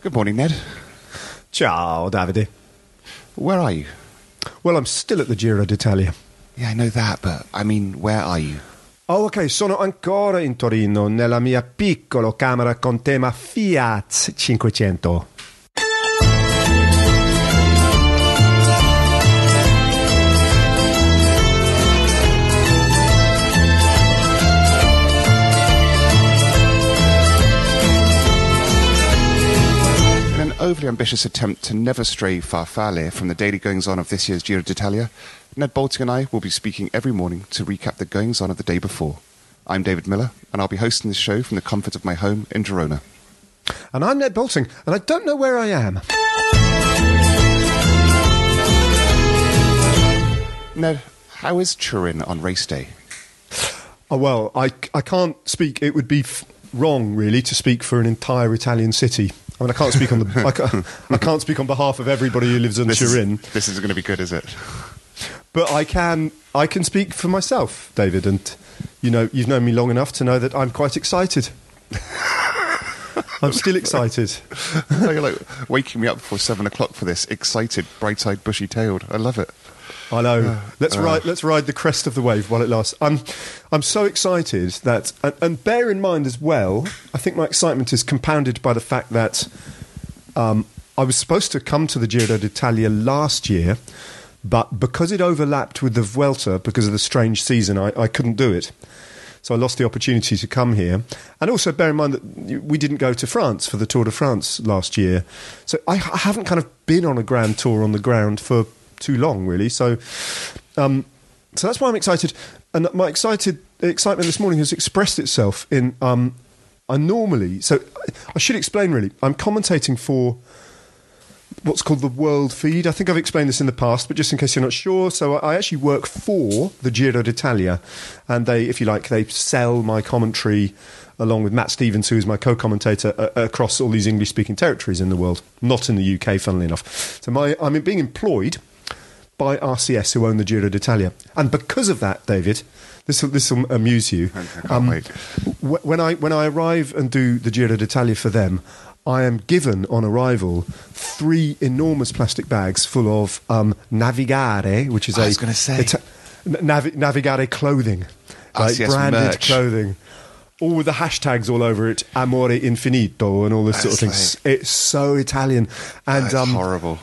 Good morning, Ned. Ciao, Davide. Where are you? Well, I'm still at the Giro d'Italia. Yeah, I know that, but I mean, where are you? Oh, ok, sono ancora in Torino, nella mia piccola camera con tema Fiat 500. Overly ambitious attempt to never stray farfalle from the daily goings on of this year's Giro d'Italia, Ned Boulting and I will be speaking every morning to recap the goings on of the day before. I'm David Millar, and I'll be hosting this show from the comfort of my home in Girona. And I'm Ned Boulting, and I don't know where I am. Ned, how is Turin on race day? Oh, well, I, I can't speak. It would be f- wrong, really, to speak for an entire Italian city. I mean, I can't speak on the. I can't, I can't speak on behalf of everybody who lives in This Turin, is, this isn't going to be good, is it? but I can. I can speak for myself, David, and you know, you've known me long enough to know that I'm quite excited. I'm still excited. You're like waking me up before seven o'clock for this, excited, bright-eyed, bushy-tailed. I love it. I know. Let's ride. Let's ride the crest of the wave while it lasts. I'm, I'm so excited that, and, and bear in mind as well. I think my excitement is compounded by the fact that um, I was supposed to come to the Giro d'Italia last year, but because it overlapped with the Vuelta because of the strange season, I, I couldn't do it. So I lost the opportunity to come here. And also bear in mind that we didn't go to France for the Tour de France last year. So I, I haven't kind of been on a grand tour on the ground for too long, really. So, um, so that's why I'm excited. And my excited excitement this morning has expressed itself in um, I normally. So I should explain really. I'm commentating for what's called the World Feed. I think I've explained this in the past, but just in case you're not sure, so I actually work for the Giro d'Italia, and they, if you like, they sell my commentary along with Matt Stephens, who is my co-commentator uh, across all these English-speaking territories in the world, not in the UK, funnily enough. So my, I'm being employed by RCS, who own the Giro d'Italia, and because of that, David. This will, this will amuse you. I Um, wh- when I when I arrive and do the Giro d'Italia for them, I am given on arrival three enormous plastic bags full of um, Navigare, which is I a was gonna say. Ita- Navi- Navigare clothing, like branded merch. clothing. All with the hashtags all over it, amore infinito, and all this sort of thing. That's It's so Italian, and That's um, horrible.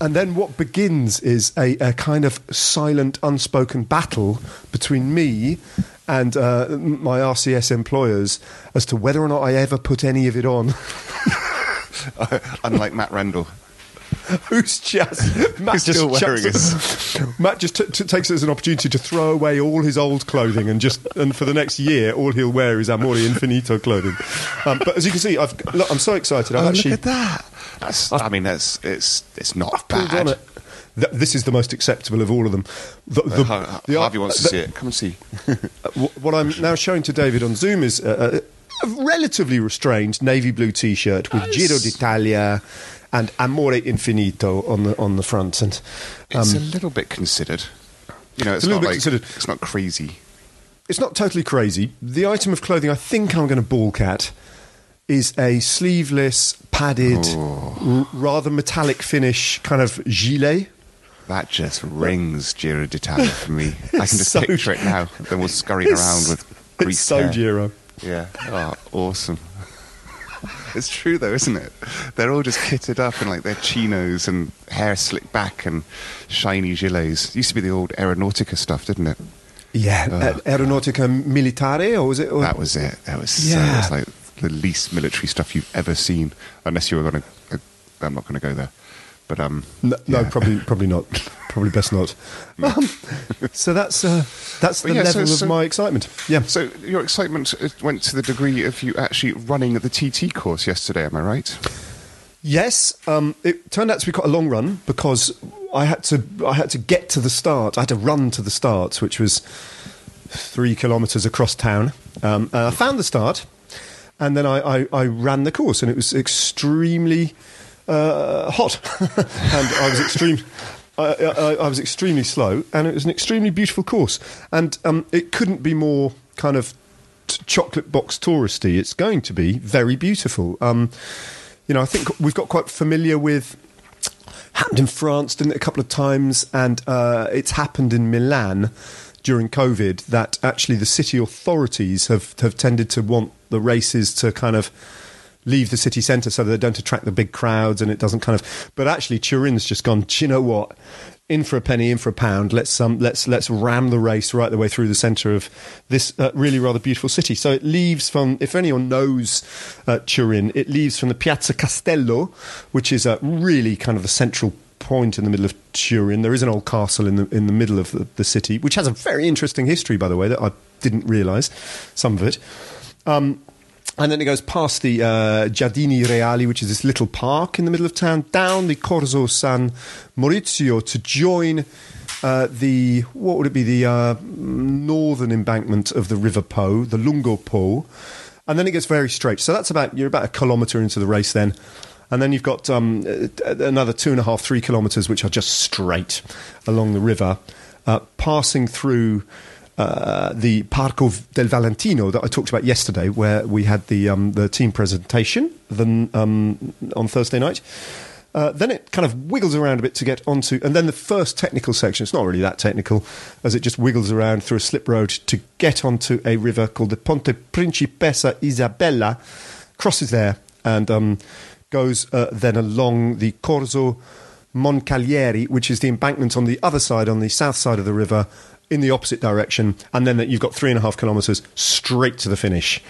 And then what begins is a, a kind of silent, unspoken battle between me and uh, my RCS employers as to whether or not I ever put any of it on. Unlike Matt Rendell. Who's just Matt Who's just still wearing chucks- Matt just t- t- takes it as an opportunity to throw away all his old clothing and just and for the next year all he'll wear is Amore Infinito clothing. Um, but as you can see, I've look, I'm so excited. I've Oh, actually look at that. That's, I mean, that's it's it's not bad. Th- This is the most acceptable of all of them. The, the- uh, Har- the- Harvey wants to the- see it. Come and see. Uh, what I'm now showing to David on Zoom is a, a, a relatively restrained navy blue T-shirt with Giro d'Italia and Amore Infinito on the on the front, and um, It's a little bit considered. You know, it's, a little bit like, considered. It's not crazy. it's not totally crazy. The item of clothing I think I'm going to balk at is a sleeveless, padded, r- rather metallic finish kind of gilet. That just rings Giro d'Italia for me. I can just so- picture it now. Then we're scurrying around with It's so hair. Giro. Yeah. Oh, awesome. It's true though, isn't it? They're all just kitted up in like their chinos and hair slicked back and shiny gilets. Used to be the old Aeronautica stuff, didn't it? Yeah, uh, Aeronautica Militare, or was it? Or, That was it. That was so, Yeah. it was like the least military stuff you've ever seen, unless you were going to. Uh, I'm not going to go there, but um, No, no, probably, probably not. Probably best not. Um, so that's uh, that's the yeah, level so- of my excitement. Yeah. So your excitement uh, went to the degree of you actually running the TT course yesterday. Am I right? Yes, um, it turned out to be quite a long run because I had to I had to get to the start. I had to run to the start, which was three kilometres across town. Um, I found the start, and then I, I, I, ran the course, and it was extremely uh, hot, and I was extreme. I, I, I, was extremely slow, and it was an extremely beautiful course, and um, it couldn't be more kind of t- chocolate box touristy. It's going to be very beautiful. Um, you know, I think we've got quite familiar with happened in France, didn't it, a couple of times, and uh, it's happened in Milan during COVID that actually the city authorities have have tended to want the races to kind of leave the city centre so they don't attract the big crowds and it doesn't kind of. But actually, Turin's just gone. Do you know what? in for a penny, in for a pound. Let's um, let's let's ram the race right the way through the centre of this uh, really rather beautiful city. So it leaves from, if anyone knows uh, Turin, it leaves from the Piazza Castello, which is a really kind of the central point in the middle of Turin. There is an old castle in the in the middle of the, the city, which has a very interesting history, by the way, that I didn't realise some of it. Um, and then it goes past the uh, Giardini Reali, which is this little park in the middle of town, down the Corso San Maurizio to join uh, the, what would it be, the uh, northern embankment of the River Po, the Lungo Po. And then it gets very straight. So that's about, you're about a kilometre into the race then. And then you've got um, another two and a half, three kilometres, which are just straight along the river, uh, passing through uh, the Parco del Valentino that I talked about yesterday, where we had the um, the team presentation um, on Thursday night. Uh, then it kind of wiggles around a bit to get onto, and then the first technical section. It's not really that technical, as it just wiggles around through a slip road to get onto a river called the Ponte Principessa Isabella, crosses there, and um, goes uh, then along the Corso Moncalieri, which is the embankment on the other side, on the south side of the river, in the opposite direction, and then that you've got three and a half kilometres straight to the finish.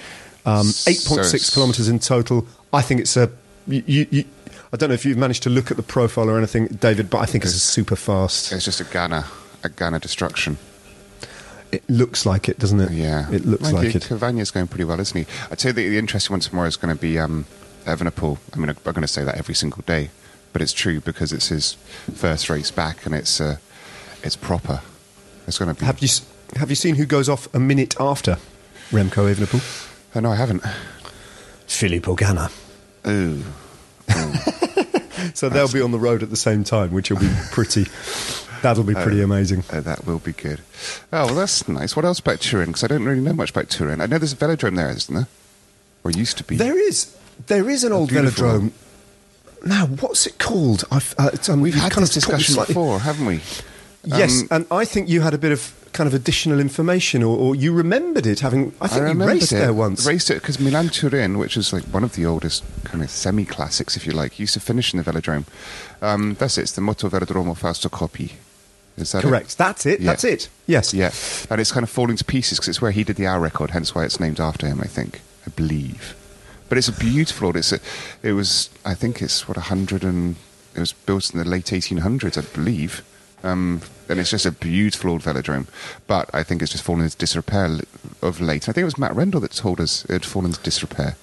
Um, 8.6 so kilometres in total. I think it's a. You, you, I don't know if you've managed to look at the profile or anything, David, but I think it's, it's super fast. It's just a Ganna, a Ganna destruction. It looks like it, doesn't it? Yeah, it looks like it. Cavagna's going pretty well, isn't he? I'd say that the interesting one tomorrow is going to be um, Evenepoel. I mean, I'm going to say that every single day, but it's true because it's his first race back and it's uh, it's proper. It's going to be. Have you have you seen who goes off a minute after Remco Evenepoel? Uh, no, I haven't. Filippo Ganna. Ooh. so they'll be on the road at the same time, which will be pretty. That'll be pretty uh, amazing. Uh, that will be good. Oh, well, that's nice. What else about Turin? Because I don't really know much about Turin. I know there's a velodrome there, isn't there? Or used to be. There is. There is an old velodrome. Now, what's it called? I've, uh, um, We've had this discussion before, haven't we? Yes, um, and I think you had a bit of kind of additional information, or, or you remembered it having. I think I you raced it, there once. Raced it because Milan Turin, which is like one of the oldest kind of semi classics, if you like, used to finish in the velodrome. Um, that's it. It's the Moto Velodromo Fausto Coppi. Is that correct? It? That's it. Yeah. That's it. Yes. Yeah, and it's kind of falling to pieces because it's where he did the hour record, hence why it's named after him. I think. I believe. But it's a beautiful. It's a, it was. I think it's what a hundred and. It was built in the late 1800s, I believe. Um, and it's just a beautiful old velodrome. But I think it's just fallen into disrepair of late. I think it was Matt Rendell that told us it had fallen into disrepair.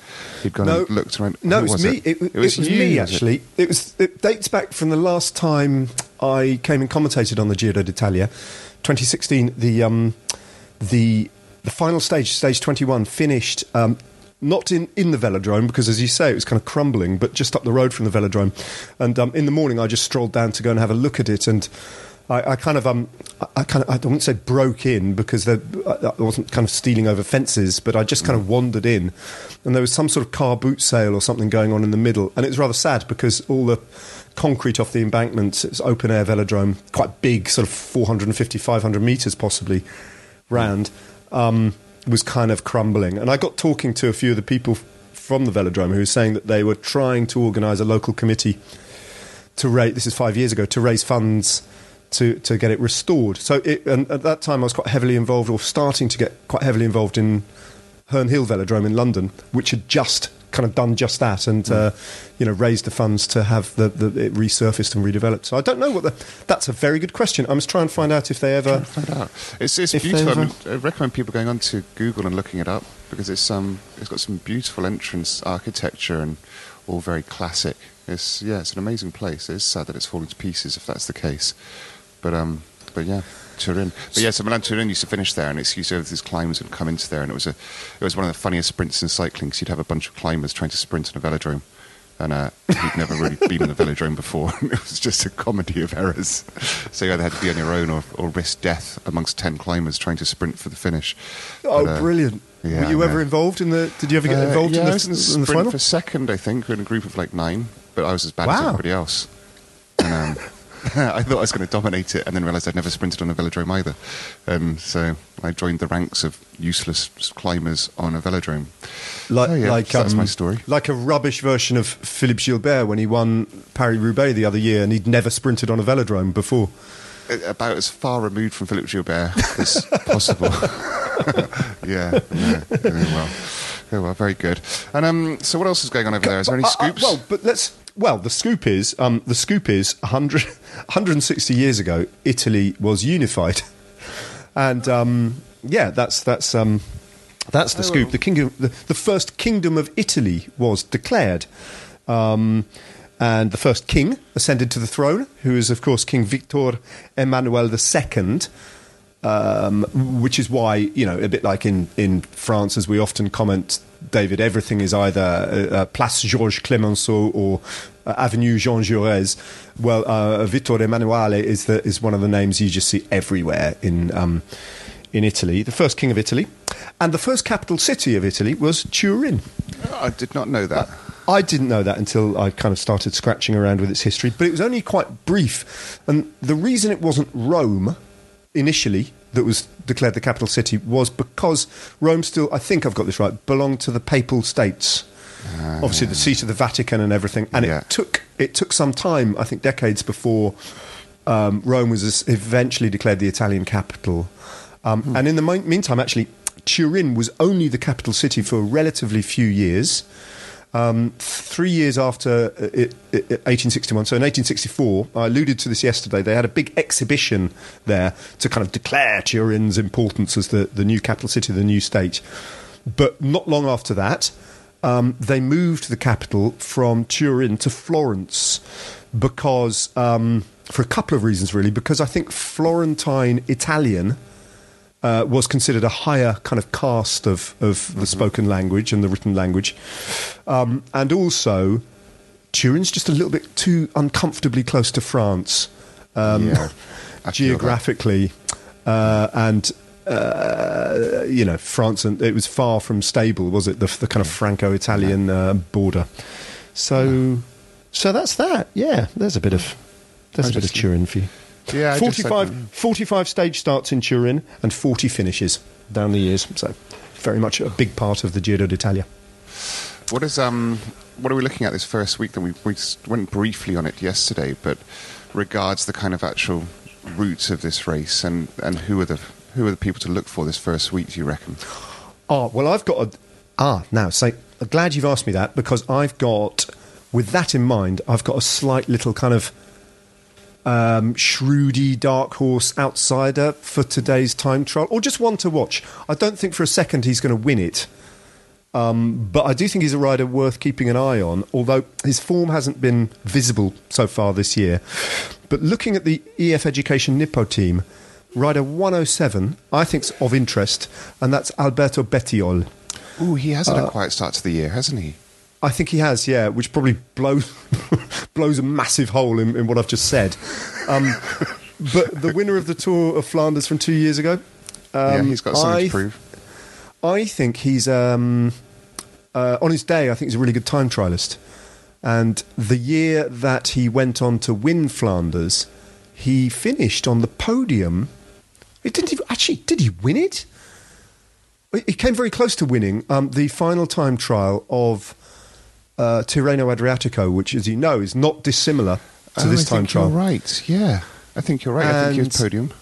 He'd gone no, and looked around. No, it was, me. It? It, it, was, was you, me actually. It? it? was. It dates back from the last time I came and commentated on the Giro d'Italia, 2016. The um, the the final stage, stage 21, finished. Um, not in, in the velodrome because, as you say, it was kind of crumbling, but just up the road from the velodrome. And um, in the morning, I just strolled down to go and have a look at it. And I, I, kind of um, I kind of I don't want to say broke in because I wasn't kind of stealing over fences, but I just kind of wandered in, and there was some sort of car boot sale or something going on in the middle, and it was rather sad because all the concrete off the embankment, it's open air velodrome, quite big, sort of 450, 500 meters possibly round, um, was kind of crumbling, and I got talking to a few of the people from the velodrome who were saying that they were trying to organise a local committee to raise. This is five years ago to raise funds to, to get it restored. So it, and at that time, I was quite heavily involved, or starting to get quite heavily involved in Herne Hill Velodrome in London, which had just kind of done just that and uh, you know raised the funds to have the, the, it resurfaced and redeveloped. So I don't know what the. That's a very good question. I must try and find out if they ever. Find out. It's, it's beautiful. Ever, I, mean, I, recommend people going on to Google and looking it up because it's um it's got some beautiful entrance architecture and all very classic. It's yeah, it's an amazing place. It's sad that it's falling to pieces if that's the case, but um, but yeah. Turin, but yeah. So Milan Turin used to finish there, and it's used to have these climbers would come into there, and it was a, it was one of the funniest sprints in cycling. So you'd have a bunch of climbers trying to sprint in a velodrome, and uh, he'd never really been in a velodrome before. it was just a comedy of errors. So you either had to be on your own or, or risk death amongst ten climbers trying to sprint for the finish. Oh, But, uh, brilliant! yeah, Were you ever involved in the? Did you ever get Uh, involved yeah, in, I the, was in the in the sprint final? for second, I think, in a group of like nine, but I was as bad as everybody else. And, um, I thought I was going to dominate it, and then realised I'd never sprinted on a velodrome either. Um, so I joined the ranks of useless climbers on a velodrome. Like, Oh, yeah, like so that's um, my story. Like a rubbish version of Philippe Gilbert when he won Paris Roubaix the other year, and he'd never sprinted on a velodrome before. Uh, About as far removed from Philippe Gilbert as possible. yeah, yeah, very well. Very well, very good. And um, so, what else is going on over there? Is there any Uh, uh, scoops? well, but let's. Well, the scoop is um, the scoop is 100, 160 years ago, Italy was unified, and um, yeah, that's that's um, that's the Oh, scoop. well. The kingdom, the, the first kingdom of Italy was declared, um, and the first king ascended to the throne, who is of course King Victor Emmanuel II um, which is why you know a bit like in in France, as we often comment, David, everything is either uh, uh, Place Georges Clemenceau or uh, Avenue Jean Jaurès. Well, uh, Vittorio Emanuele is the is one of the names you just see everywhere in. Um, in Italy, the first king of Italy, and the first capital city of Italy was Turin. I did not know that. I didn't know that until I kind of started scratching around with its history, but it was only quite brief. And the reason it wasn't Rome initially that was declared the capital city was because Rome still, I think I've got this right, belonged to the Papal States. Obviously, the seat of the Vatican and everything, and Yeah. it took it took some time, I think, decades before um, Rome was eventually declared the Italian capital. Um, And in the meantime, actually, Turin was only the capital city for a relatively few years. Um, three years after uh, it, it, 1861, so in 1864, I alluded to this yesterday, they had a big exhibition there to kind of declare Turin's importance as the, the new capital city, of the new state. But not long after that, um, they moved the capital from Turin to Florence because, um, for a couple of reasons really, because I think Florentine Italian uh, was considered a higher kind of caste of, of the spoken language and the written language. Um, and also, Turin's just a little bit too uncomfortably close to France um, Yeah, I feel that. geographically. Uh, and, uh, you know, France, and it was far from stable, was it? The, the kind of Franco Italian uh, border. So, so that's that. Yeah, there's a bit of. There's I a bit of Turin for you. Yeah, I just 45, 45 stage starts in Turin and 40 finishes down the years. So, very much a big part of the Giro d'Italia. What is um? What are we looking at this first week? Then we we went briefly on it yesterday, but regards the kind of actual route of this race and and who are the who are the people to look for this first week? Do you reckon? Oh, well, I've got a. Ah, now, so I'm glad you've asked me that because I've got, with that in mind, I've got a slight little kind of um, shrewdy dark horse outsider for today's time trial, or just one to watch. I don't think for a second he's going to win it. Um, but I do think he's a rider worth keeping an eye on, although his form hasn't been visible so far this year. But looking at the EF Education Nippo team, rider 107, I think's of interest, and that's Alberto Bettiol. Ooh, he has Uh, had a quiet start to the year, hasn't he? I think he has, yeah, which probably blows blows a massive hole in, in what I've just said. Um, but the winner of the Tour of Flanders from two years ago, yeah, um, he's got something I to prove. I think he's um, uh, on his day. I think he's a really good time trialist. And the year that he went on to win Flanders, he finished on the podium. It didn't even, actually. Did he win it? He came very close to winning um, the final time trial of uh, Tirreno Adriatico, which, as you know, is not dissimilar to Oh, this I time think trial. You're right. Yeah, I think you're right. I think And- podium.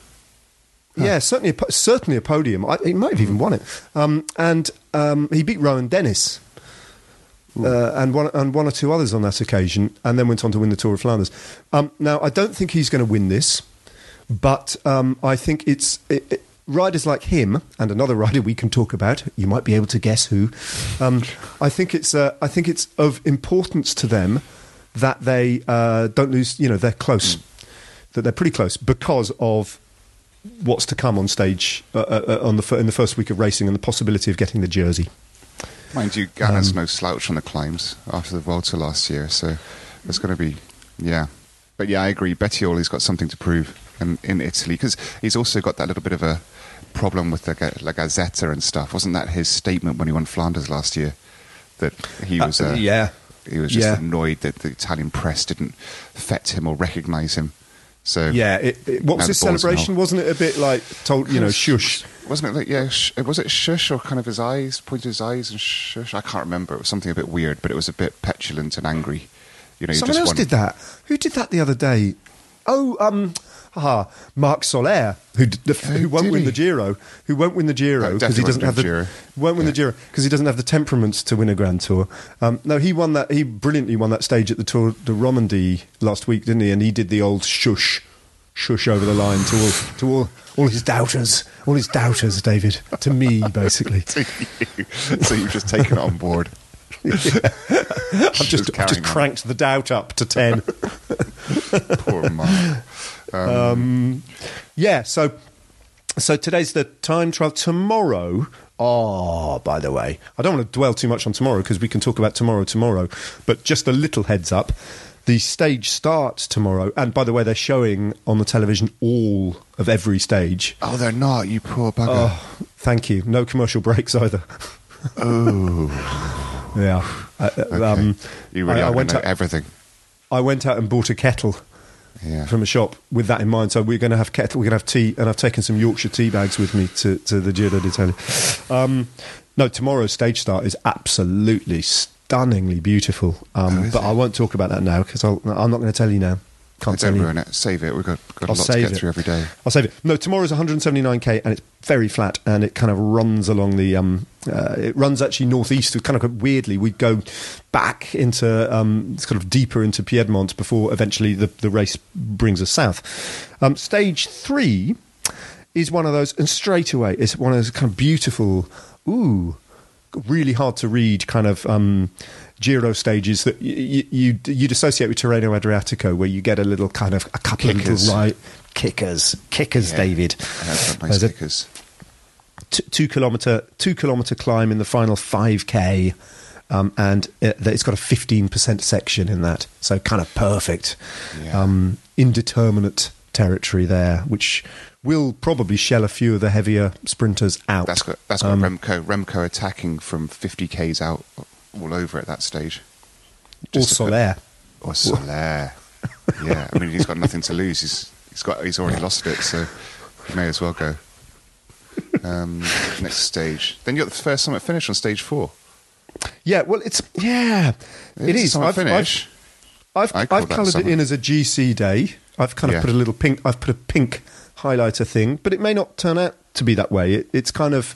Yeah, certainly, a, certainly a podium. I, he might have even won it. Um, and um, he beat Rohan Dennis uh, and one and one or two others on that occasion, and then went on to win the Tour of Flanders. Um, now, I don't think he's going to win this, but um, I think it's. It, it, riders like him and another rider we can talk about, you might be able to guess who. Um, I think it's uh, I think it's of importance to them that they uh, don't lose. You know, they're close, that they're pretty close because of what's to come on stage uh, uh, on the in the first week of racing and the possibility of getting the jersey. Mind you, Ganna's no slouch on the climbs after the Volta last year, so it's going to be, yeah. But yeah, I agree. Bettioli's got something to prove in, in Italy because he's also got that little bit of a problem with the La Gazzetta and stuff. Wasn't that his statement when he won Flanders last year? That he was, uh, yeah. he was just Yeah. annoyed that the Italian press didn't fet him or recognise him. So Yeah, it, it, what was his the ball's in celebration? Wasn't it a bit like told you know shush? Wasn't it like yeah? Sh- was it shush or kind of his eyes pointed his eyes and shush? I can't remember. It was something a bit weird, but it was a bit petulant and angry. You know, you Someone just else want- did that. Who did that the other day? Oh, um, haha, Marc Soler, who the, Oh, who won't win the Giro, who won't win the Giro because he doesn't have the won't win the the Giro because he doesn't have the temperaments to win a Grand Tour. Um, no, he won that. He brilliantly won that stage at the Tour de Romandie last week, didn't he? And he did the old shush, shush over the line to all to all all his doubters, all his doubters, David, to me basically. so you've just taken it on board. I've just, Just I've just on. cranked the doubt up to ten. Poor Marc. Yeah, so so today's the time trial. Tomorrow, oh, by the way, I don't want to dwell too much on tomorrow because we can talk about tomorrow tomorrow. But just a little heads up: the stage starts tomorrow, and by the way, they're showing on the television all of every stage. Oh, they're not. You poor bugger. Oh, thank you. No commercial breaks either. oh, Yeah. Uh, uh, okay. um, you really I- I went know out- everything. I went out and bought a kettle. Yeah. from a shop with that in mind. So we're going to have kettle, we're going to have tea, and I've taken some Yorkshire tea bags with me to, to the Giro d'Italia. Um, no, tomorrow's stage start is absolutely stunningly beautiful, um, Oh, but it? I won't talk about that now because I'm not going to tell you now. Can't tell Don't ruin it. Save it. We've got, got a I'll lot to save get it. through every day. I'll save it. No, tomorrow's 179k and it's very flat and it kind of runs along the. Um, uh, it runs actually northeast. Kind of weirdly, we go back into um, kind of deeper into Piedmont before eventually the, the race brings us south. Um, stage three is one of those, and straight away it's one of those kind of beautiful. Ooh, really hard to read kind of um, Giro stages that you, you, you'd associate with Tirreno Adriatico, where you get a little kind of a couple of Kickers. little right kickers, kickers, Yeah. David. Nice There's a stickers. T- two kilometer two kilometer climb in the final five k. Um, and it, it's got a 15% section in that, so kind of perfect. Yeah. Um, indeterminate territory there, which will probably shell a few of the heavier sprinters out. That's got that's got Um, Remco Remco attacking from 50 k's out all over at that stage. or Just put- Soler. Or Soler. yeah, I mean he's got nothing to lose. He's he's got he's already lost it, so he may as well go. Um, next stage. Then you got the first summit finish on stage four. Yeah, well, it's yeah, it It's is. summit I've, finish. I've, I've, I've coloured it in as a GC day. I've kind of Yeah. put a little pink. I've put a pink highlighter thing, but it may not turn out to be that way. It, it's kind of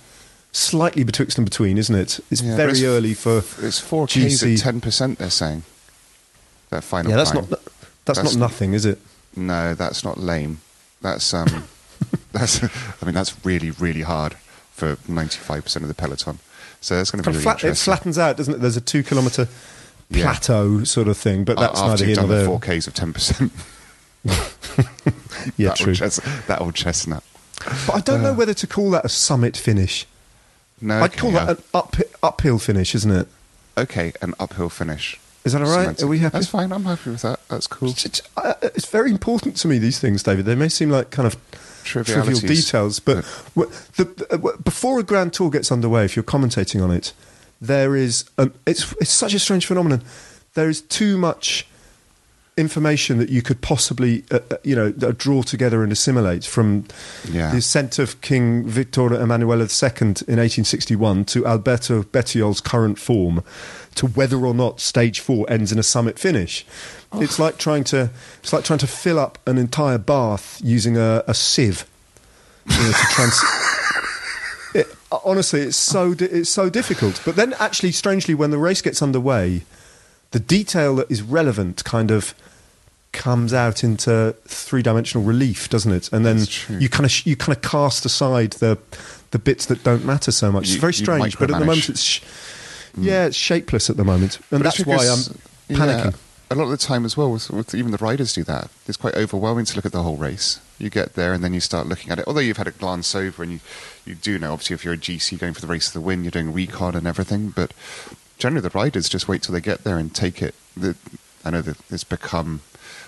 slightly betwixt and between, isn't it? It's Yeah, very it's- early for It's four GC. at ten percent. They're saying that final. yeah, that's not that's, That's- not nothing, is it? No, that's not lame. That's um, that's. I mean, that's really really hard for ninety five percent of the peloton. So that's going to be really flat, it flattens out, doesn't it? There's a two kilometre Yeah. plateau sort of thing, but that's after neither here you've nor done the four k's of ten percent. Yeah, that true. Old chest, that old chestnut. But I don't know whether to call that a summit finish. No, I'd call okay, that an up, uphill finish, isn't it? okay, an uphill finish. Is that all right? Semantic. Are we happy? That's fine. I'm happy with that. That's cool. It's, it's, uh, it's very important to me. These things, David. They may seem like kind of trivial details, but w- the, uh, w- before a grand tour gets underway, if you're commentating on it, there is um, it's it's such a strange phenomenon. There is too much information that you could possibly uh, uh, you know uh, draw together and assimilate from Yeah. the ascent of King Victor Emmanuel II in 1861 to Alberto Bettiol's current form to whether or not stage 4 ends in a summit finish. It's like trying to it's like trying to fill up an entire bath using a, a sieve you know, to trans- it, honestly it's so di- it's so difficult. But then actually strangely when the race gets underway the detail that is relevant kind of comes out into three dimensional relief, doesn't it? And then you kind of you kind of cast aside the the bits that don't matter so much. You- it's very strange, but at the moment it's sh- hmm. yeah, it's shapeless at the moment, and But that's why I'm because, yeah, panicking. a lot of the time as well, with, with even the riders do that. It's quite overwhelming to look at the whole race. You get there and then you start looking at it. Although you've had a glance over and you, you do know, obviously, if you're a GC going for the race of the win, you're doing recon and everything. But generally, the riders just wait till they get there and take it. The, I know that it's become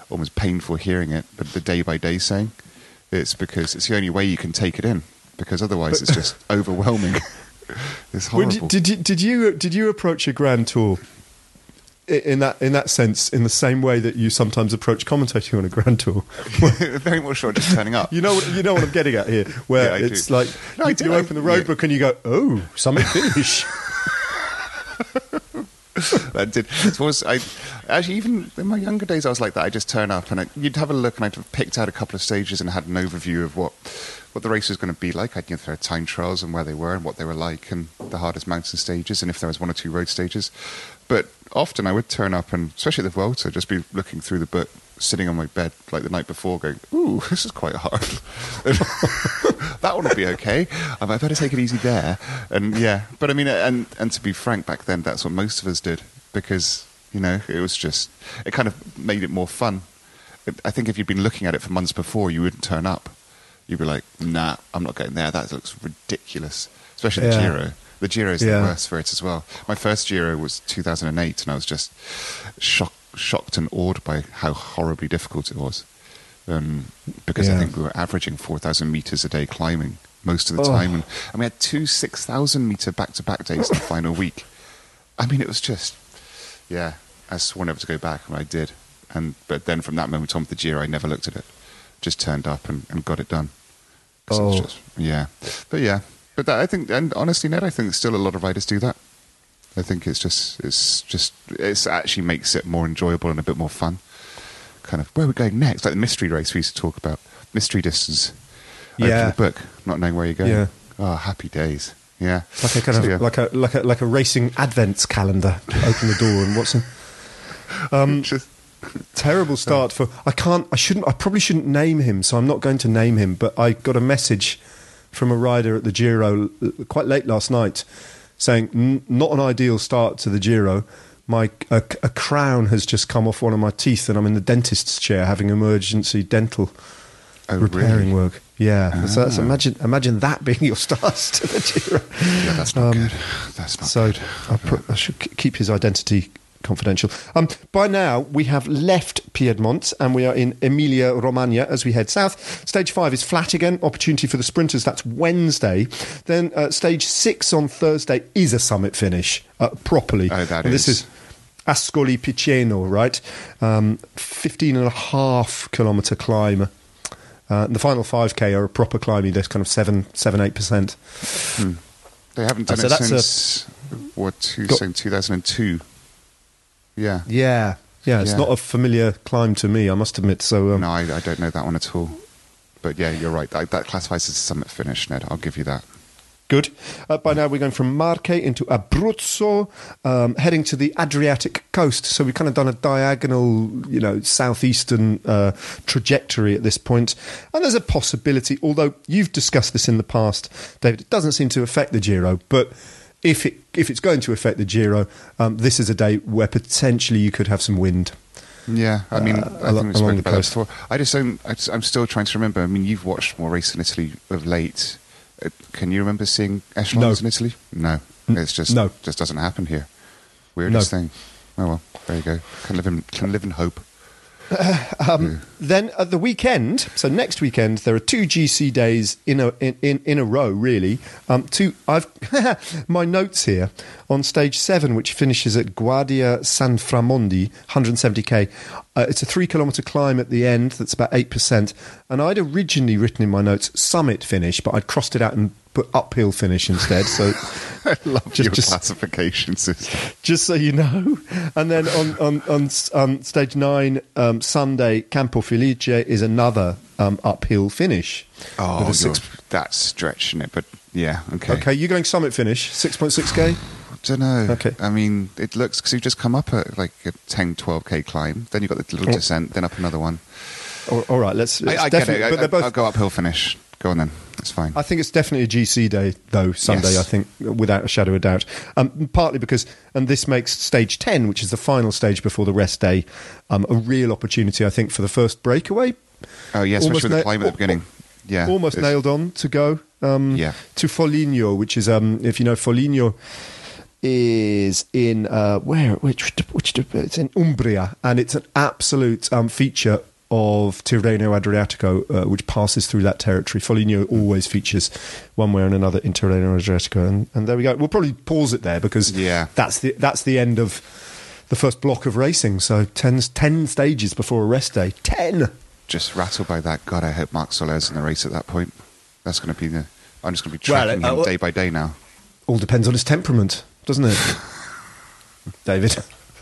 almost painful hearing it, but the day by day saying it's because it's the only way you can take it in. Because otherwise, it's just overwhelming. it's horrible. did, did you did you did you approach a grand tour in that in that sense in the same way that you sometimes approach commentating on a grand tour? Very much sure just turning up. You know, what- you know what I'm getting at here, where Yeah, it's do. like No, you, do, you open the yeah. road book and you go, "Oh, summit finish." that did. It was I actually even in my younger days I was like that. I just turn up and I, you'd have a look and I'd have picked out a couple of stages and had an overview of what what the race was going to be like. I'd know, their time trials and where they were and what they were like and the hardest mountain stages and if there was one or two road stages. But often I would turn up and especially at the Vuelta, just be looking through the book, sitting on my bed like the night before, going, "Ooh, this is quite hard." that one will be okay. I might better take it easy there. And yeah, but I mean, and and to be frank, back then that's what most of us did because you know it was just it kind of made it more fun. I think if you'd been looking at it for months before, you wouldn't turn up. You'd be like, "Nah, I'm not going there. That looks ridiculous." Especially the Giro. The Giro is Yeah. the worst for it as well. My first Giro was 2008, and I was just shocked, shocked and awed by how horribly difficult it was. Um, because I think we were averaging 4,000 meters a day climbing most of the Oh. time, and, and we had two 6,000 meter back-to-back days in the final week. I mean, it was just, yeah. I swore never to go back, and I did. And but then from that moment on with the Giro, I never looked at it. Just turned up and, and got it done. 'Cause it was Oh. just- yeah. But yeah, but that, I think, and honestly, Ned, I think still a lot of riders do that. I think it's just, it's just, it's actually makes it more enjoyable and a bit more fun. Kind of where we're going next, like the mystery race we used to talk about, mystery distance. Open Yeah. the book, not knowing where you're going. Yeah. Oh, happy days. Yeah, like a kind So, of yeah. like a like a like a racing advents calendar. Open the door and what's in. Um, Just- terrible start for I can't I shouldn't I probably shouldn't name him so I'm not going to name him but I got a message from a rider at the Giro quite late last night saying not an ideal start to the Giro my a, a crown has just come off one of my teeth and I'm in the dentist's chair having emergency dental Oh, repairing really? work yeah so that's, Ah. imagine imagine that being your start to the Giro yeah, that's not good. That's not so good. I, put, I should k- keep his identity confidential. Um, by now, we have left Piedmont and we are in Emilia Romagna as we head south. Stage five is flat again, opportunity for the sprinters. That's Wednesday. Then uh, stage six on Thursday is a summit finish uh, properly. Oh, that and This is. is Ascoli Piceno, right? Um, 15 and a half kilometre climb. Uh, the final 5k are a proper climbing, they're kind of 7, 7 8%. They haven't done Uh, so it that's a- since what? Two, Go- saying 2002. Yeah. Yeah. Yeah, it's Yeah. not a familiar climb to me, I must admit. So, um, No, I, I don't know that one at all. But yeah, you're right. That, that classifies as a summit finish, Ned. I'll give you that. good. Uh, by now, we're going from Marche into Abruzzo, um, heading to the Adriatic coast. So we've kind of done a diagonal, you know, southeastern uh, trajectory at this point. And there's a possibility, although you've discussed this in the past, David, it doesn't seem to affect the Giro, but. If it if it's going to affect the Giro, um, this is a day where potentially you could have some wind. Yeah, I mean, Uh, I think we along spoke the about that coast. before. I just don't. I just, I'm still trying to remember. I mean, you've watched more race in Italy of late. Uh, Can you remember seeing echelons No. in Italy? No, it's just no. just doesn't happen here. Weirdest No. thing. Oh well, there you go. Can live in can live in hope. Then at the weekend, so next weekend, there are two GC days in a in, in, in a row. Really, um, two. I've my notes here on stage seven, which finishes at Guardia Sanframondi, 170k. Uh, it's a three kilometre climb at the end. That's about eight percent. And I'd originally written in my notes summit finish, but I'd crossed it out and put uphill finish instead. So I love Just- your just- classification system. just so you know. And then on on on, on stage nine, um, Sunday, Campo Felice is another um, uphill finish. Oh, you're- that's stretching it, but yeah, okay. okay, you're going summit finish, six point six k. don't know. Okay. I mean, it looks because you've just come up at like a 10, 12k climb. Then you've got the little Oh. descent, then up another one. All, all right, let's. I, it's I get definitely- it. But I, both. will go uphill finish. Go on then. It's fine. I think it's definitely a GC day, though, Sunday, Yes. I think, without a shadow of doubt. Um, partly because, and this makes stage 10, which is the final stage before the rest day, um, a real opportunity, I think, for the first breakaway. oh, yeah, especially almost with the climb at the beginning. Yeah. Almost nailed on to go um, Yeah. to Foligno, which is, um, if you know, Foligno is in, uh, where, which, which, it's in Umbria, and it's an absolute um, feature of Tirreno Adriatico, uh, which passes through that territory. Foligno always features one way or another in Tirreno Adriatico, and, and there we go. We'll probably pause it there because Yeah. that's the that's the end of the first block of racing. So 10, 10 stages before a rest day. Ten. Just rattled by that. God, I hope Marc Soler's in the race at that point. That's going to be the. I'm just going to be Well, tracking uh, him uh, day by day now. All depends on his temperament, doesn't it, David?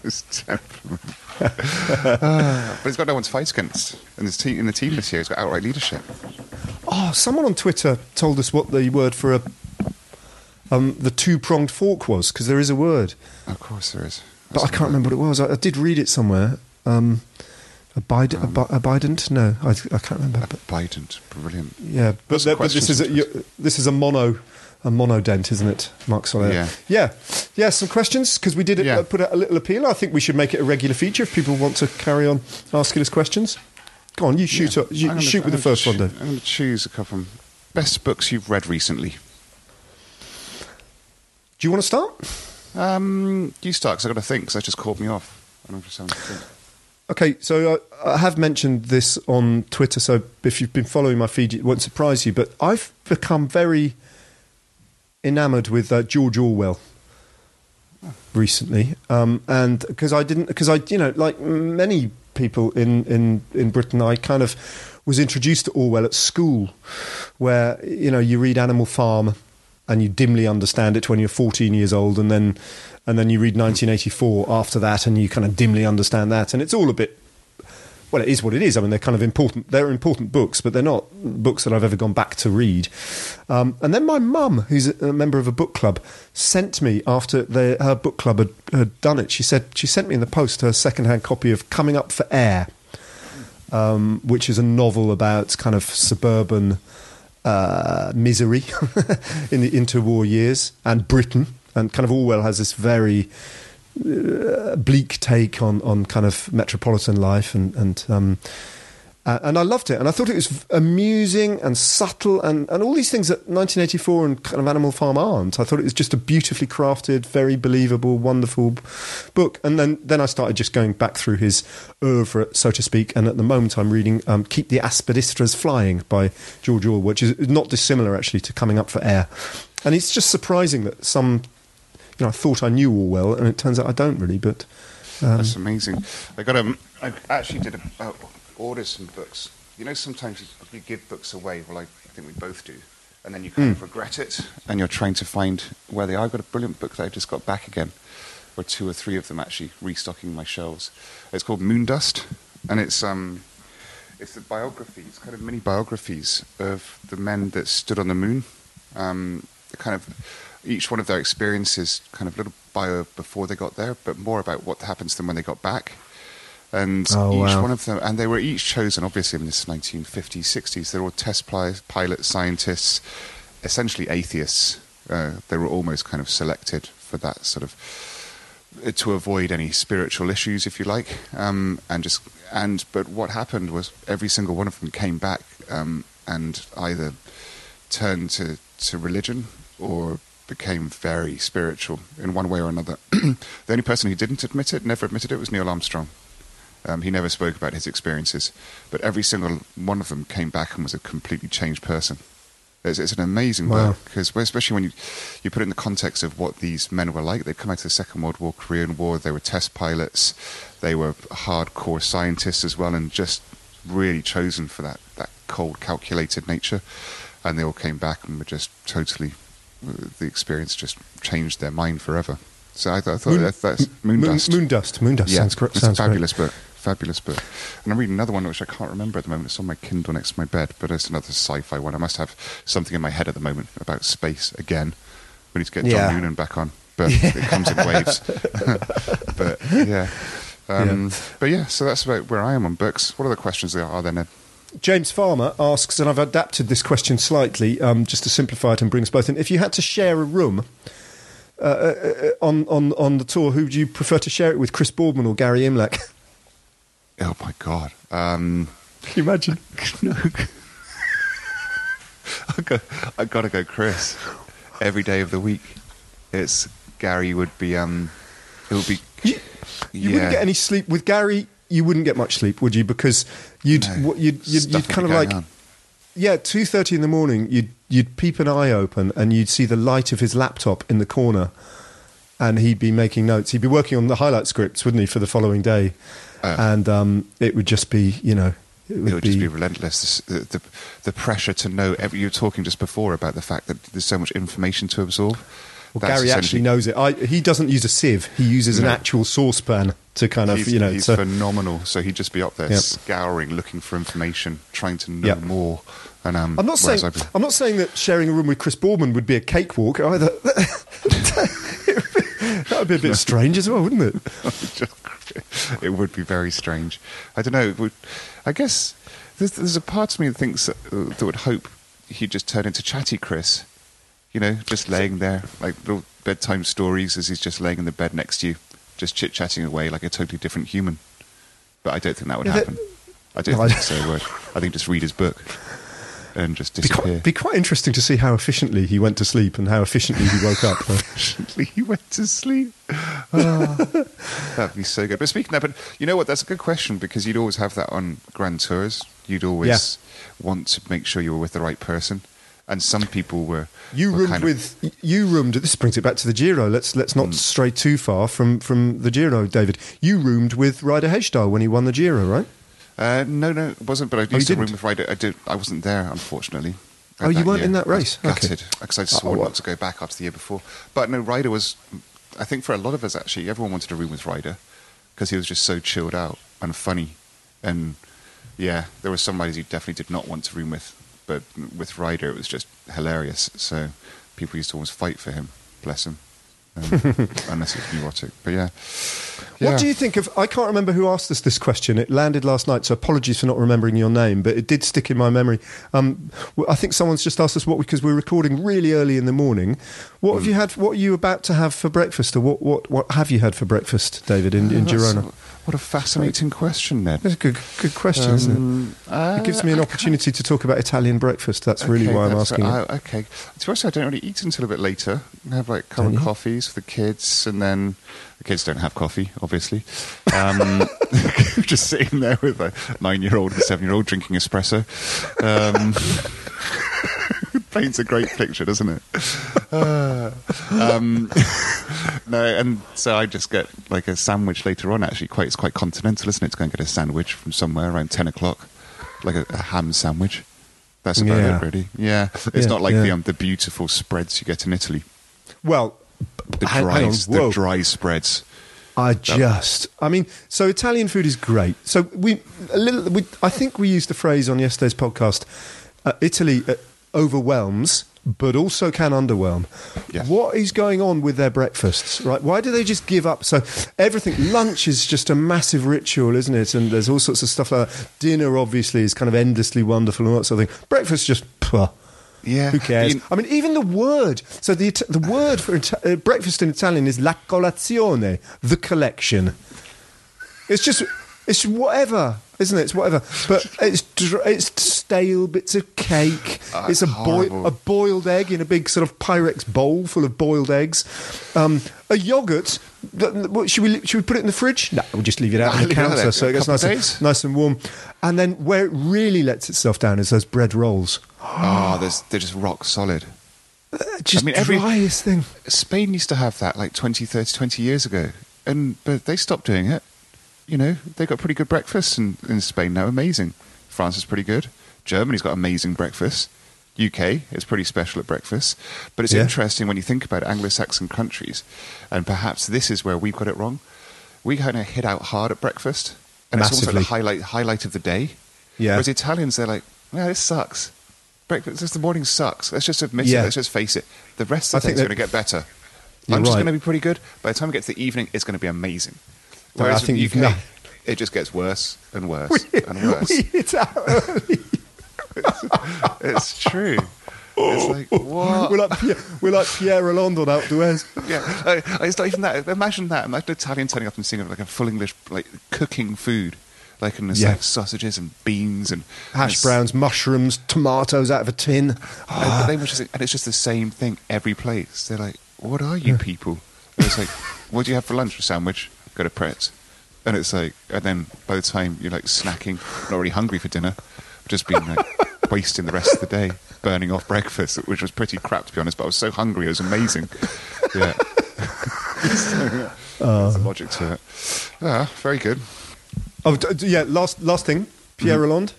His temperament. Ah, but he's got no one to fight against in, his team, in the team this year. He's got outright leadership. Oh, someone on Twitter told us what the word for a um, the two pronged fork was because there is a word, Of course, there is. but I can't remember what it was. I, I did read it somewhere. Um, abide, abi- abident? No, I, I can't remember. But, Bident, brilliant. yeah, but, some but this is a, you- this is a mono a monodent, isn't it, Marc Soler? Yeah. yeah, yeah. Some questions because we did Yeah. uh, put out a little appeal. I think we should make it a regular feature if people want to carry on asking us questions. Go on, you shoot. Yeah. up- you, gonna- shoot with I'm the first gonna one, then. I'm going to choose a couple. Best books you've read recently. Do you want to start? Um, you start because I've got to think because that just caught me off. I don't know if it's something to think. Okay, so uh, I have mentioned this on Twitter, so if you've been following my feed, it won't surprise you. But I've become very enamoured with uh, George Orwell recently, um, and because I didn't, because I, you know, like many people in in in Britain, I kind of was introduced to Orwell at school, where you know you read Animal Farm and you dimly understand it when you're 14 years old, and then and then you read 1984 after that, and you kind of dimly understand that, and it's all a bit. Well, it is what it is. I mean, they're kind of important. They're important books, but they're not books that I've ever gone back to read. Um, and then my mum, who's a member of a book club, sent me after the, her book club had, had done it. She said she sent me in the post her second-hand copy of Coming Up for Air, um, which is a novel about kind of suburban uh, misery in the interwar years and Britain. And kind of Orwell has this very bleak take on, on kind of metropolitan life and and um, uh, and I loved it and I thought it was amusing and subtle and, and all these things that 1984 and kind of Animal Farm aren't. I thought it was just a beautifully crafted, very believable, wonderful book. And then then I started just going back through his oeuvre, so to speak. And at the moment, I'm reading um, "Keep the Aspidistras Flying" by George Orwell, which is not dissimilar actually to "Coming Up for Air." And it's just surprising that some you know, I thought I knew Orwell, and it turns out I don't really. But um, That's amazing. I got um, I actually did a, uh, order some books. You know, sometimes you, give books away. Well, I, I think we both do, and then you kind Hmm. of regret it, and you're trying to find where they are. I've got a brilliant book that I just got back again, or two or three of them actually restocking my shelves. It's called Moondust, and it's um, it's a biography. It's kind of mini biographies of the men that stood on the moon. Um, kind of each one of their experiences, kind of little bio before they got there, but more about what happens to them when they got back. And Oh, each wow. one of them, and they were each chosen, obviously, in this 1950s, 60s. They're all test pilots, scientists, essentially atheists. Uh, they were almost kind of selected for that sort of uh, to avoid any spiritual issues, if you like, um, and just and but what happened was every single one of them came back um, and either turned to to religion or became very spiritual in one way or another. the only person who didn't admit it, never admitted it, was Neil Armstrong. Um, he never spoke about his experiences, but every single one of them came back and was a completely changed person. It's, it's an amazing Wow. book because, especially when you you put it in the context of what these men were like. They'd come out of the Second World War, Korean War. They were test pilots. They were hardcore scientists as well, and just really chosen for that that cold, calculated nature. And they all came back and were just totally. The experience just changed their mind forever. So I, th- I thought Moon- that, that's Moon, Moondust. Moondust. Moondust sounds correct. It's sounds a fabulous book. Fabulous book. And I'm reading another one which I can't remember at the moment. It's on my Kindle next to my bed, but it's another sci-fi one. I must have something in my head at the moment about space again. We need to get John Yeah. Noonan back on. but it comes in waves. but yeah. Um, But yeah, so that's about where I am on books. What other questions are, are there, Ned? James Farmer asks, and I've adapted this question slightly um, just to simplify it and bring us both in. If you had to share a room uh, uh, uh, on, on, on the tour, who would you prefer to share it with, Chris Boardman or Gary Imlach? Oh my god! Um, Can you imagine? no, I got, I got to go, Chris. Every day of the week, it's Gary would be. Um, it would be. You, you wouldn't get any sleep with Gary. You wouldn't get much sleep, would you? Because you'd No. you'd, you'd, you'd kind of like on. yeah, two thirty in the morning. You'd you'd peep an eye open and you'd see the light of his laptop in the corner, and he'd be making notes. He'd be working on the highlight scripts, wouldn't he, for the following day? Uh. and um, it would just be you know it would, it would just be relentless. The, the, the pressure to know. Every, you were talking just before about the fact that there's so much information to absorb. Well, That's Gary actually knows it. I, he doesn't use a sieve. He uses an actual saucepan to kind of He's, you know. he's phenomenal. So he'd just be up there Yep. scouring, looking for information, trying to know Yep. more. And um, I'm not saying be- I'm not saying that sharing a room with Chris Boardman would be a cakewalk either. that would be a bit strange as well, wouldn't it? it would be very strange. I don't know. It would, I guess there's, there's a part of me that thinks that, uh, that would hope he'd just turn into chatty Chris. You know, just laying there like little bedtime stories as he's just laying in the bed next to you, just chit chatting away like a totally different human. But I don't think that would Yeah, that- happen. I don't No, I- think so. Would I think just read his book and just Be disappear. quite, be quite interesting to see how efficiently he went to sleep and how efficiently he woke up. Efficiently, he went to sleep. Oh, that'd be so good. But speaking of that, but you know what? That's a good question because you'd always have that on grand tours. You'd always want to make sure you were with the right person. And some people were. You were roomed kind of- with you roomed. This brings it back to the Giro. Let's let's not stray too far from from the Giro, David. You roomed with Ryder Hesjedal when he won the Giro, right? Uh, no, no, it wasn't. But I used you to room with Ryder. I did. I wasn't there, unfortunately. Oh, you weren't in that I race? Okay. Gutted because I'd Oh, sworn not to go back after the year before. But no, Ryder was. I think for a lot of us, actually, everyone wanted to room with Ryder because he was just so chilled out and funny, and yeah, there were some riders you definitely did not want to room with, but with Ryder, it was just hilarious. So people used to always fight for him. Bless him. Um, unless it's neurotic, but yeah. What do you think of? I can't remember who asked us this question. It landed last night, so apologies for not remembering your name, but it did stick in my memory. Um, w- I think someone's just asked us what because we're recording really early in the morning. What have you had? What are you about to have for breakfast, or what what, what have you had for breakfast, David, in, in Oh, Girona? What a fascinating question, Ned. That's a good good question, isn't Um, it? It gives me an opportunity to talk about Italian breakfast. That's really Okay, why I'm that's- asking. it. I- okay. To be honest, I don't really eat until a bit later. I have like of coffees for the kids, and then the kids don't have coffee, obviously. Um, just sitting there with a nine-year-old and seven-year-old drinking espresso. Um, paints a great picture, doesn't it? Uh, um, no, and so I just get like a sandwich later on. Actually, quite it's quite continental, isn't it? To go and get a sandwich from somewhere around ten o'clock, like a, a ham sandwich. That's about Yeah. it, really. Yeah, it's Yeah, not like yeah. the um, the beautiful spreads you get in Italy. well, The dry, the dry spreads. I just, I mean, so Italian food is great. So we, a little, we, I think we used the phrase on yesterday's podcast. Uh, Italy uh, overwhelms, but also can underwhelm. Yes. What is going on with their breakfasts? Right? Why do they just give up? So everything, lunch is just a massive ritual, isn't it? And there's all sorts of stuff like that. Dinner, obviously, is kind of endlessly wonderful and all that sort of thing. Breakfast just. Pah. Yeah, Who cares? You- I mean, even the word. So the the word for uh, breakfast in Italian is la colazione, the collection. It's just it's whatever, isn't it? It's whatever. But it's dr- it's stale bits of cake. Oh, it's a horrible. a boiled egg in a big sort of Pyrex bowl full of boiled eggs. Um, a yogurt. what, Should we should we put it in the fridge? No, we'll just leave it out on the it counter so it gets nice and, nice and warm. And then where it really lets itself down is those bread rolls. Oh, they're just rock solid. Uh, just mean, every- driest thing. Spain used to have that like 20, 30, 20 years ago, and but they stopped doing it. You know, they got pretty good breakfasts in, in Spain now. Amazing. France is pretty good. Germany's got amazing breakfast. UK is pretty special at breakfast. But it's Yeah. interesting when you think about Anglo-Saxon countries, and perhaps this is where we've got it wrong. We kind of hit out hard at breakfast, and it's almost like Massively. the highlight highlight of the day. Yeah. Whereas the Italians, they're like, "Yeah, this sucks. Breakfast, just the morning sucks. Let's just admit Yeah. it. Let's just face it. The rest of the day's going to get better." Lunch is right. going to be pretty good. By the time we get to the evening, it's going to be amazing. No, I Whereas think UK, no- it just gets worse and worse and worse. We hit out early. it's true. It's like what? We're like Pierre, we're like Pierre Rolland on Out. Yeah, uh, it's not even that. Imagine that. Imagine an Italian turning up and singing like a full English, like cooking food, like the Yeah. sausages and beans and Hash and browns, mushrooms, tomatoes out of a tin. And, but they were just, and it's just the same thing every place. They're like, "What are you people?" And it's like, "What do you have for lunch? A sandwich? Got a Pret?" And it's like, and then by the time you're like snacking, not really hungry for dinner, just being like wasting the rest of the day, burning off breakfast, which was pretty crap to be honest. But I was so hungry, it was amazing. Yeah, so, there's a logic to it. Yeah, very good. Oh, yeah. Last last thing, Pierre Mm-hmm. Rolland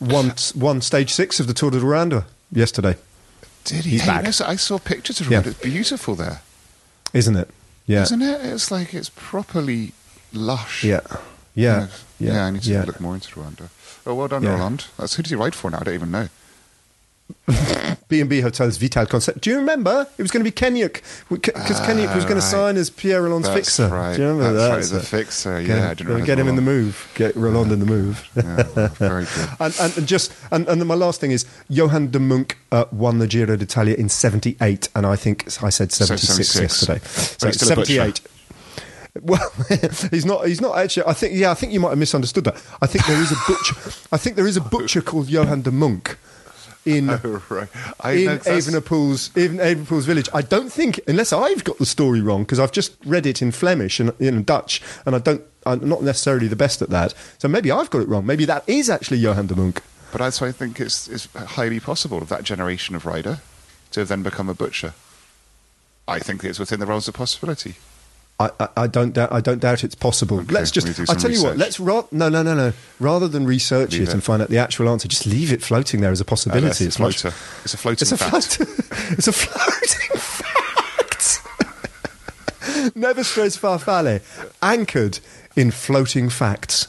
won won stage six of the Tour de Rwanda yesterday, Did he? He's Hey, back. I saw pictures of Yeah. it. It's beautiful there, isn't it? Yeah, isn't it? It's like it's properly lush. yeah, yeah, yeah. yeah. I need to yeah. look more into Rwanda. Oh, well done, Yeah. Rolland. That's who did he write for now? I don't even know. B and B Hotels Vital Concept. Do you remember it was going to be Kenyuk because Kenyuk was going to sign as Pierre Rolland's That's fixer. right. Do you remember That's that? right, the fixer. Get- Yeah, I didn't gotta get him in the move. Get Rolland in the move. Yeah, very good. And, and, and just and, and then my last thing is Johan De Muynck uh, won the Giro d'Italia in '78, and I think I said So '76 76. yesterday. So he's still a butcher. '78. Well, he's not. He's not actually. I think. Yeah, I think you might have misunderstood that. I think there is a butcher. I think there is a butcher called Johan De Muynck in Oh, right. I in know, 'cause that's- Evenepoel's in village. I don't think, unless I've got the story wrong, because I've just read it in Flemish and in Dutch, and I don't. I'm not necessarily the best at that. So maybe I've got it wrong. Maybe that is actually Johan De Muynck. But that's why I think it's, it's highly possible of that generation of rider to have then become a butcher. I think it's within the realms of possibility. I, I, I don't doubt. I don't doubt it's possible. Okay, let's just. I tell you what. Let's ra- no, no, no, no. Rather than research Leave it, it. and find out the actual answer, just leave it floating there as a possibility. Uh, it's much- floater. It's a floating It's a fact. float. it's a floating fact. Never strays farfalle, anchored in floating facts.